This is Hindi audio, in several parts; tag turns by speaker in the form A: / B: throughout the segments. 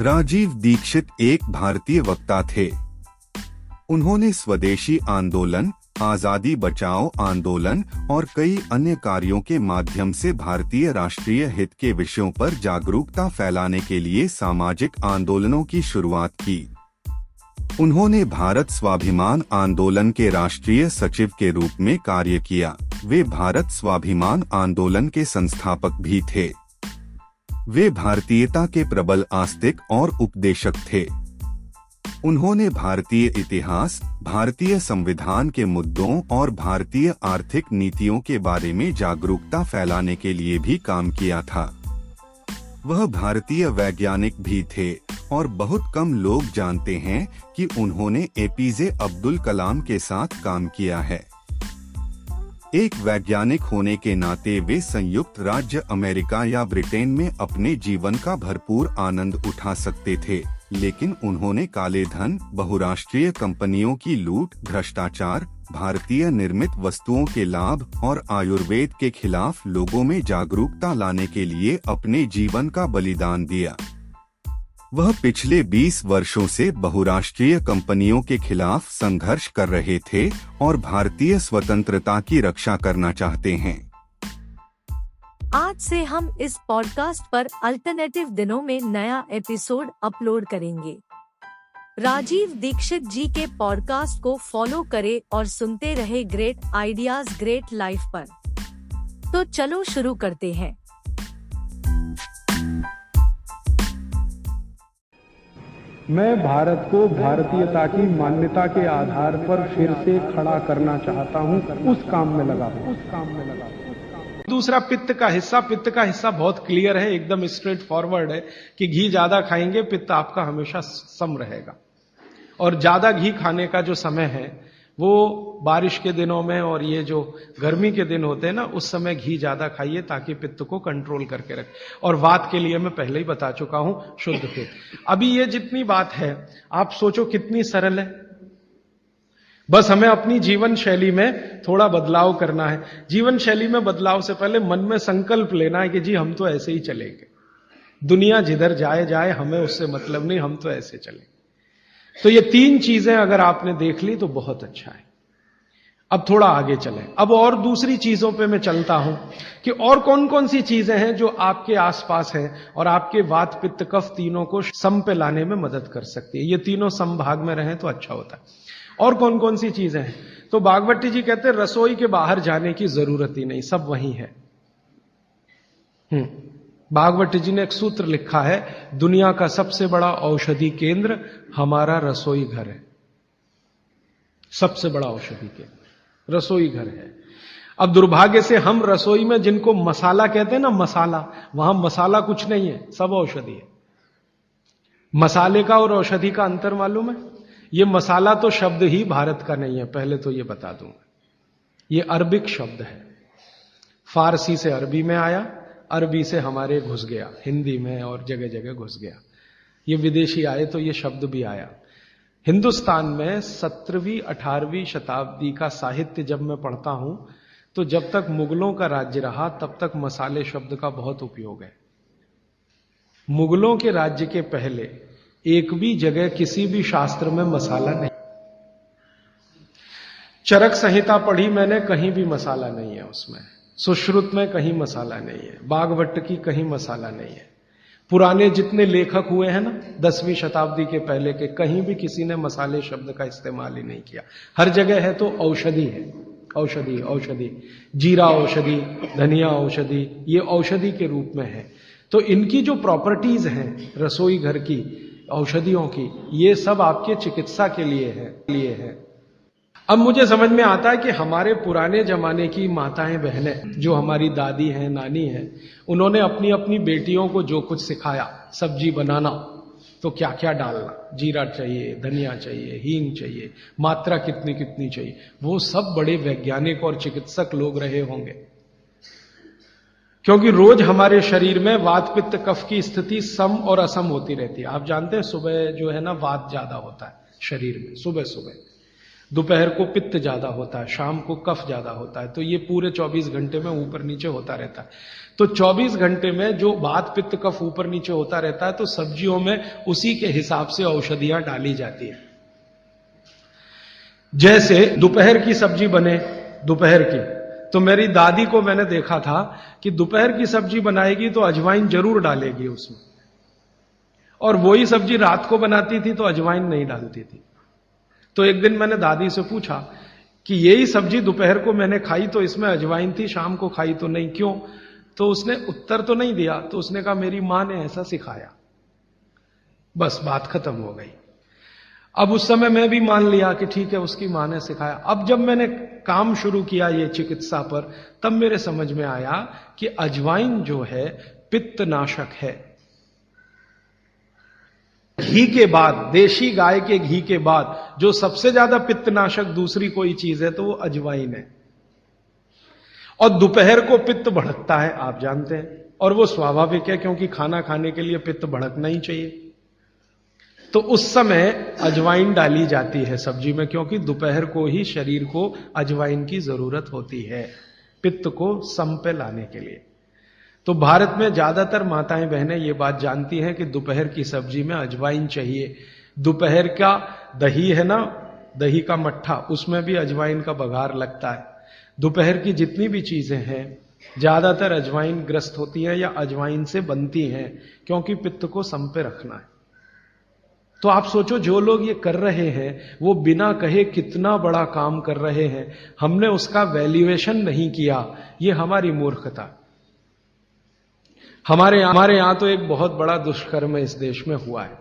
A: राजीव दीक्षित एक भारतीय वक्ता थे। उन्होंने स्वदेशी आंदोलन, आज़ादी बचाओ आंदोलन और कई अन्य कार्यों के माध्यम से भारतीय राष्ट्रीय हित के विषयों पर जागरूकता फैलाने के लिए सामाजिक आंदोलनों की शुरुआत की। उन्होंने भारत स्वाभिमान आंदोलन के राष्ट्रीय सचिव के रूप में कार्य किया। वे भारत स्वाभिमान आंदोलन के संस्थापक भी थे। वे भारतीयता के प्रबल आस्तिक और उपदेशक थे। उन्होंने भारतीय इतिहास, भारतीय संविधान के मुद्दों और भारतीय आर्थिक नीतियों के बारे में जागरूकता फैलाने के लिए भी काम किया था। वह भारतीय वैज्ञानिक भी थे और बहुत कम लोग जानते हैं कि उन्होंने एपीजे अब्दुल कलाम के साथ काम किया है। एक वैज्ञानिक होने के नाते वे संयुक्त राज्य अमेरिका या ब्रिटेन में अपने जीवन का भरपूर आनंद उठा सकते थे, लेकिन उन्होंने काले धन, बहुराष्ट्रीय कंपनियों की लूट, भ्रष्टाचार, भारतीय निर्मित वस्तुओं के लाभ और आयुर्वेद के खिलाफ लोगों में जागरूकता लाने के लिए अपने जीवन का बलिदान दिया। वह पिछले 20 वर्षों से बहुराष्ट्रीय कंपनियों के खिलाफ संघर्ष कर रहे थे और भारतीय स्वतंत्रता की रक्षा करना चाहते हैं।
B: आज से हम इस पॉडकास्ट पर अल्टरनेटिव दिनों में नया एपिसोड अपलोड करेंगे। राजीव दीक्षित जी के पॉडकास्ट को फॉलो करें और सुनते रहे ग्रेट आइडियाज़ ग्रेट लाइफ पर। तो चलो शुरू करते हैं।
C: मैं भारत को भारतीयता की मान्यता के आधार पर फिर से खड़ा करना चाहता हूँ। उस काम में लगा उस काम में लगा
D: दूसरा पित्त का हिस्सा, पित्त का हिस्सा बहुत क्लियर है, एकदम स्ट्रेट फॉरवर्ड है कि घी ज़्यादा खाएँगे, पित्त आपका हमेशा सम रहेगा। और ज़्यादा घी खाने का जो समय है वो बारिश के दिनों में और ये जो गर्मी के दिन होते हैं ना, उस समय घी ज़्यादा खाइए ताकि पित्त को कंट्रोल करके रखे। और वात के लिए मैं पहले ही बता चुका हूँ, शुद्ध पित्त अभी ये जितनी बात है, आप सोचो कितनी सरल है। बस हमें अपनी जीवन शैली में थोड़ा बदलाव करना है। जीवन शैली में बदलाव से पहले मन में संकल्प लेना है कि जी, हम तो ऐसे ही चलेंगे। दुनिया जिधर जाए जाए, हमें उससे मतलब नहीं, हम तो ऐसे चलेंगे। तो ये तीन चीज़ें अगर आपने देख ली तो बहुत अच्छा है। अब थोड़ा आगे चलें। अब और दूसरी चीज़ों पे मैं चलता हूँ कि और कौन कौन सी चीज़ें हैं जो आपके आसपास हैं और आपके वात पित्त कफ तीनों को सम पे लाने में मदद कर सकती है। ये तीनों संभाग में रहें तो अच्छा होता है। और कौन कौन सी चीज़ें हैं? तो बागवती जी कहते हैं, रसोई के बाहर जाने की ज़रूरत ही नहीं, सब वहीं है। हम्म। बागवती जी ने एक सूत्र लिखा है, दुनिया का सबसे बड़ा औषधि केंद्र हमारा रसोई घर है। सबसे बड़ा औषधि केंद्र, रसोई घर है। अब दुर्भाग्य से हम रसोई में जिनको मसाला कहते हैं ना, मसाला, वहाँ मसाला कुछ नहीं है, सब औषधि है। मसाले का और औषधि का अंतर मालूम है? ये मसाला तो शब्द ही भारत का नहीं है, पहले तो ये बता दूँगा। ये अरबिक शब्द है। फारसी से अरबी में आया अरबी से हमारे घुस गया, हिंदी में और जगह जगह घुस गया। ये विदेशी आए तो ये शब्द भी आया। हिंदुस्तान में सत्रहवीं, अठारहवीं शताब्दी का साहित्य जब मैं पढ़ता हूँ तो जब तक मुगलों का राज्य रहा, तब तक मसाले शब्द का बहुत उपयोग है। मुगलों के राज्य के पहले एक भी जगह किसी भी शास्त्र में मसाला नहीं। चरक संहिता पढ़ी मैंने, कहीं भी मसाला नहीं है उसमें। सुश्रुत में कहीं मसाला नहीं है, बागवट की कहीं मसाला नहीं है। पुराने जितने लेखक हुए हैं ना, दसवीं शताब्दी के पहले के, कहीं भी किसी ने मसाले शब्द का इस्तेमाल ही नहीं किया। हर जगह है तो औषधि है, औषधि औषधि। जीरा औषधि, धनिया औषधि, ये औषधि के रूप में है। तो इनकी जो प्रॉपर्टीज़ हैं, रसोई घर की, औषधियों की, ये सब आपके चिकित्सा के लिए है लिए है। अब मुझे समझ में आता है कि हमारे पुराने जमाने की माताएँ, बहनें, जो हमारी दादी हैं, नानी हैं, उन्होंने अपनी अपनी बेटियों को जो कुछ सिखाया, सब्ज़ी बनाना तो क्या क्या डालना? जीरा चाहिए, धनिया चाहिए, हींग चाहिए, मात्रा कितनी कितनी चाहिए? वो सब बड़े वैज्ञानिक और चिकित्सक लोग रहे होंगे। क्योंकि रोज हमारे शरीर में वात, पित्त, कफ की स्थिति सम और असम होती रहती है। आप जानते हैं, सुबह जो है ना, वात ज़्यादा होता है शरीर में सुबह सुबह दोपहर को पित्त ज़्यादा होता है, शाम को कफ ज़्यादा होता है तो ये पूरे 24 घंटे में ऊपर नीचे होता रहता है। तो 24 घंटे में जो बात पित्त कफ ऊपर नीचे होता रहता है तो सब्जियों में उसी के हिसाब से औषधियाँ डाली जाती है। जैसे दोपहर की सब्ज़ी बने, दोपहर की तो मेरी दादी को मैंने देखा था कि दोपहर की सब्ज़ी बनाएगी तो अजवाइन ज़रूर डालेगी उसमें। और वही सब्ज़ी रात को बनाती थी तो अजवाइन नहीं डालती थी। तो एक दिन मैंने दादी से पूछा कि यही सब्ज़ी दोपहर को मैंने खाई तो इसमें अजवाइन थी, शाम को खाई तो नहीं, क्यों? तो उसने उत्तर तो नहीं दिया तो उसने कहा, मेरी माँ ने ऐसा सिखाया। बस बात खत्म हो गई। अब उस समय मैं भी मान लिया कि ठीक है, उसकी माँ ने सिखाया। अब जब मैंने काम शुरू किया ये चिकित्सा पर, तब मेरे समझ में आया कि अजवाइन जो है, पित्तनाशक है। घी के बाद, देशी गाय के घी के बाद, जो सबसे ज़्यादा पित्तनाशक दूसरी कोई चीज़ है तो वो अजवाइन है। और दोपहर को पित्त भड़कता है, आप जानते हैं। और वो स्वाभाविक है, क्योंकि खाना खाने के लिए पित्त भड़कना ही चाहिए। तो उस समय अजवाइन डाली जाती है सब्ज़ी में, क्योंकि दोपहर को ही शरीर को अजवाइन की ज़रूरत होती है, पित्त को सम पे लाने के लिए। तो भारत में ज़्यादातर माताएँ बहनें ये बात जानती हैं कि दोपहर की सब्ज़ी में अजवाइन चाहिए। दोपहर का दही है ना, दही का मट्ठा, उसमें भी अजवाइन का बघार लगता है। दोपहर की जितनी भी चीज़ें हैं, ज़्यादातर अजवाइन ग्रस्त होती है या अजवाइन से बनती हैं, क्योंकि पित्त को सम पे रखना है। तो आप सोचो, जो लोग ये कर रहे हैं, वो बिना कहे कितना बड़ा काम कर रहे हैं। हमने उसका वैल्यूएशन नहीं किया, ये हमारी मूर्खता। हमारे हमारे यहाँ तो एक बहुत बड़ा दुष्कर्म इस देश में हुआ है।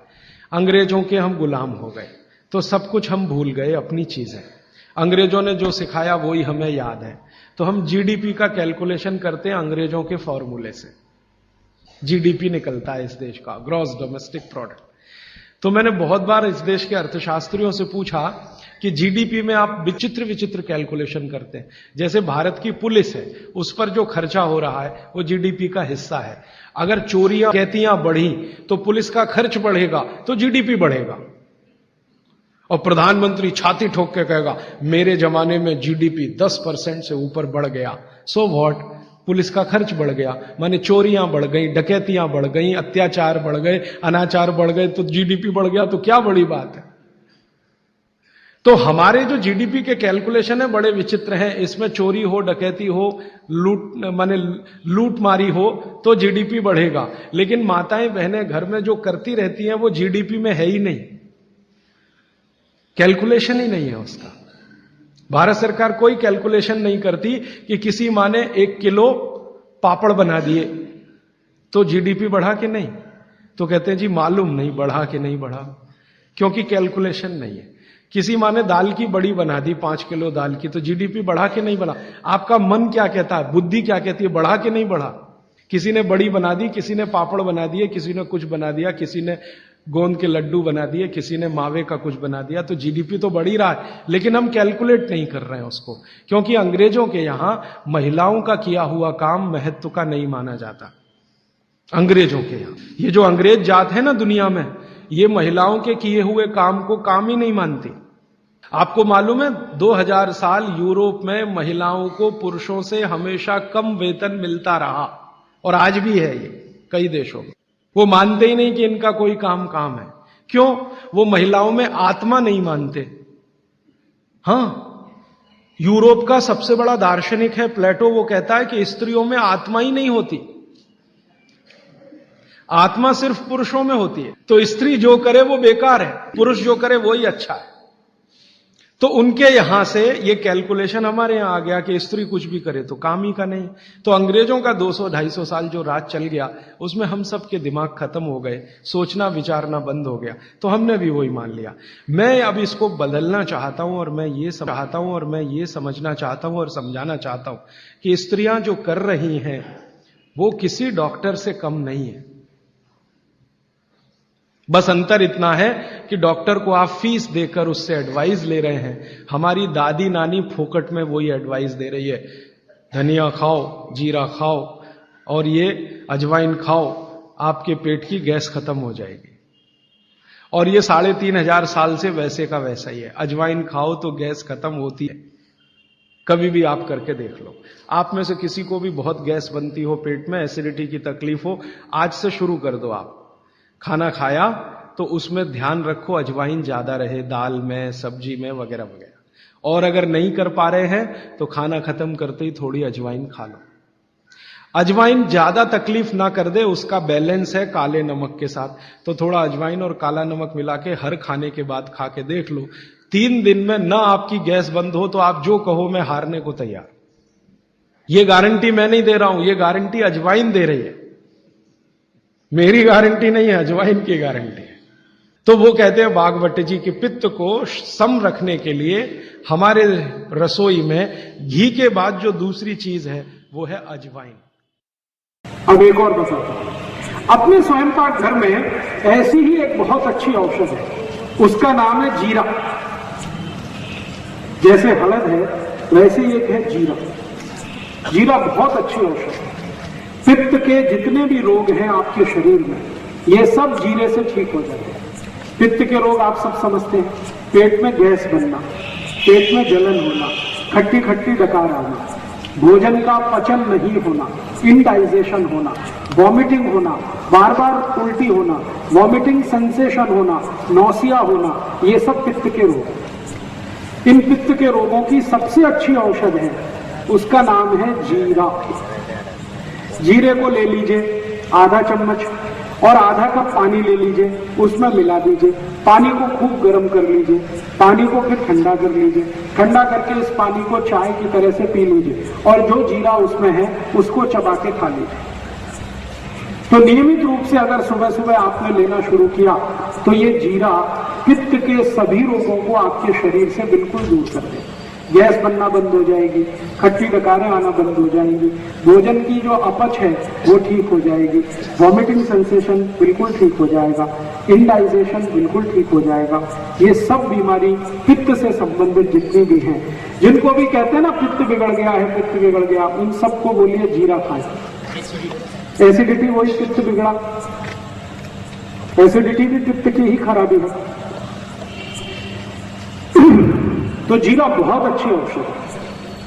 D: अंग्रेज़ों के हम गुलाम हो गए तो सब कुछ हम भूल गए, अपनी चीज़ें। अंग्रेज़ों ने जो सिखाया वही हमें याद है। तो हम जीडीपी का कैलकुलेशन करते हैं अंग्रेज़ों के फॉर्मूले से। जीडीपी निकलता है इस देश का ग्रॉस डोमेस्टिक प्रोडक्ट तो मैंने बहुत बार इस देश के अर्थशास्त्रियों से पूछा कि जीडीपी में आप विचित्र विचित्र कैलकुलेशन करते हैं। जैसे भारत की पुलिस है, उस पर जो खर्चा हो रहा है, वो जीडीपी का हिस्सा है। अगर चोरियाँ कैतियाँ बढ़ी तो पुलिस का खर्च बढ़ेगा तो जीडीपी बढ़ेगा। और प्रधानमंत्री छाती ठोक के कहेगा, मेरे जमाने में जीडीपी 10 परसेंट से ऊपर बढ़ गया। सो so वॉट पुलिस का खर्च बढ़ गया। माने चोरियाँ बढ़ गई, डकैतियाँ बढ़ गई, अत्याचार बढ़ गए, अनाचार बढ़ गए तो जीडीपी बढ़ गया तो क्या बड़ी बात है? तो हमारे जो जीडीपी के कैलकुलेशन है, बड़े विचित्र हैं। इसमें चोरी हो, डकैती हो, लूट, माने लूट मारी हो तो जीडीपी बढ़ेगा। लेकिन माताएँ, बहनें घर में जो करती रहती हैं, वो जीडीपी में है ही नहीं। कैलकुलेशन ही नहीं है उसका। भारत सरकार कोई कैलकुलेशन नहीं करती कि किसी माँ ने एक किलो पापड़ बना दिए। तो जीडीपी बढ़ा कि नहीं? तो कहते हैं, जी, मालूम नहीं, बढ़ा कि नहीं बढ़ा? क्योंकि कैलकुलेशन नहीं है। किसी माँ ने दाल की बड़ी बना दी, पाँच किलो दाल की तो जीडीपी बढ़ा के नहीं बढ़ा आपका मन क्या कहता है? बुद्धि क्या कहती है? बढ़ा के नहीं बढ़ा। किसी ने बड़ी बना दी, किसी ने पापड़ बना दिए, किसी ने कुछ बना दिया, किसी ने गोंद के लड्डू बना दिए, किसी ने मावे का कुछ बना दिया तो जीडीपी तो बढ़ ही रहा है। लेकिन हम कैलकुलेट नहीं कर रहे हैं उसको, क्योंकि अंग्रेज़ों के यहाँ महिलाओं का किया हुआ काम महत्व का नहीं माना जाता। अंग्रेज़ों के यहाँ। ये जो अंग्रेज़ जात है ना दुनिया में ये महिलाओं के किए हुए काम को काम ही नहीं मानती। आपको मालूम है 2000 साल यूरोप में महिलाओं को पुरुषों से हमेशा कम वेतन मिलता रहा, और आज भी है ये, कई देशों में। वो मानते ही नहीं कि इनका कोई काम काम है। क्यों? वो महिलाओं में आत्मा नहीं मानते। हाँ, यूरोप का सबसे बड़ा दार्शनिक है प्लेटो, वो कहता है कि स्त्रियों में आत्मा ही नहीं होती। आत्मा सिर्फ़ पुरुषों में होती है। तो स्त्री जो करे वो बेकार है, पुरुष जो करे वो ही अच्छा है। तो उनके यहाँ से ये कैलकुलेशन हमारे यहाँ आ गया कि स्त्री कुछ भी करे तो काम ही का नहीं। तो अंग्रेज़ों का 200-250 साल जो राज चल गया, उसमें हम सब के दिमाग खत्म हो गए, सोचना, विचारना बंद हो गया। तो हमने भी वही मान लिया। मैं अब इसको बदलना चाहता हूँ और मैं ये चाहता हूँ और मैं ये समझना चाहता हूँ और समझाना चाहता हूँ कि स्त्रियाँ जो कर रही हैं, वो किसी डॉक्टर से कम नहीं है। बस अंतर इतना है कि डॉक्टर को आप फ़ीस देकर उससे एडवाइस ले रहे हैं। हमारी दादी नानी फोकट में वही एडवाइस दे रही है। धनिया खाओ, जीरा खाओ, और ये अजवाइन खाओ, आपके पेट की गैस खत्म हो जाएगी। और ये साढ़े तीन हज़ार साल से वैसे का वैसा ही है। अजवाइन खाओ तो गैस खत्म होती है। कभी भी आप करके देख लो। आप में से किसी को भी बहुत गैस बनती हो, पेट में एसिडिटी की तकलीफ़ हो, आज से शुरू कर दो आप। खाना खाया तो उसमें ध्यान रखो, अजवाइन ज़्यादा रहे, दाल में, सब्ज़ी में, वगैरह वगैरह। और अगर नहीं कर पा रहे हैं तो खाना खत्म करते ही थोड़ी अजवाइन खा लो। अजवाइन ज़्यादा तकलीफ़ ना कर दे, उसका बैलेंस है काले नमक के साथ। तो थोड़ा अजवाइन और काला नमक मिला के हर खाने के बाद खा के देख लो। तीन दिन में ना आपकी गैस बंद हो तो आप जो कहो, मैं हारने को तैयार। ये गारंटी मैं नहीं दे रहा हूँ, ये गारंटी अजवाइन दे रही है। मेरी गारंटी नहीं है, अजवाइन की गारंटी है। तो वो कहते हैं बागवट जी के पित्त को सम रखने के लिए हमारे रसोई में घी के बाद जो दूसरी चीज़ है, वो है अजवाइन।
C: अब एक और बताता हूँ अपने स्वयं पाक घर में ऐसी ही एक बहुत अच्छी औषध है। उसका नाम है जीरा। जैसे हलद है, वैसे एक है जीरा। जीरा बहुत अच्छी औषध पित्त के जितने भी रोग हैं आपके शरीर में, ये सब जीरे से ठीक हो जाते हैं। पित्त के रोग आप सब समझते हैं। पेट में गैस बनना, पेट में जलन होना खट्टी खट्टी डकार आना, भोजन का पचन नहीं होना इनडाइजेशन होना वॉमिटिंग होना बार बार उल्टी होना वॉमिटिंग सेंसेशन होना नौसिया होना, ये सब पित्त के रोग इन पित्त के रोगों की सबसे अच्छी औषध है, उसका नाम है जीरा। जीरे को ले लीजिए, आधा चम्मच, और आधा कप पानी ले लीजिए, उसमें मिला दीजिए। पानी को खूब गर्म कर लीजिए, पानी को फिर ठंडा कर लीजिए। ठंडा करके इस पानी को चाय की तरह से पी लीजिए, और जो जीरा उसमें है, उसको चबा के खा लीजिए। तो नियमित रूप से अगर सुबह सुबह आपने लेना शुरू किया तो ये जीरा पित्त के सभी रोगों को आपके शरीर से बिल्कुल दूर कर देगा। गैस बनना बंद हो जाएगी, खट्टी डकारें आना बंद हो जाएँगी, भोजन की जो अपच है, वो ठीक हो जाएगी वॉमिटिंग सेंसेशन बिल्कुल ठीक हो जाएगा इंडाइजेशन बिल्कुल ठीक हो जाएगा। ये सब बीमारी पित्त से संबंधित जितनी भी हैं, जिनको भी कहते हैं ना, पित्त बिगड़ गया है, पित्त बिगड़ गया, उन सबको बोलिए जीरा खाए। एसिडिटी वही पित्त बिगड़ा। एसिडिटी भी पित्त की ही खराबी है। तो जीरा बहुत अच्छी औषध है।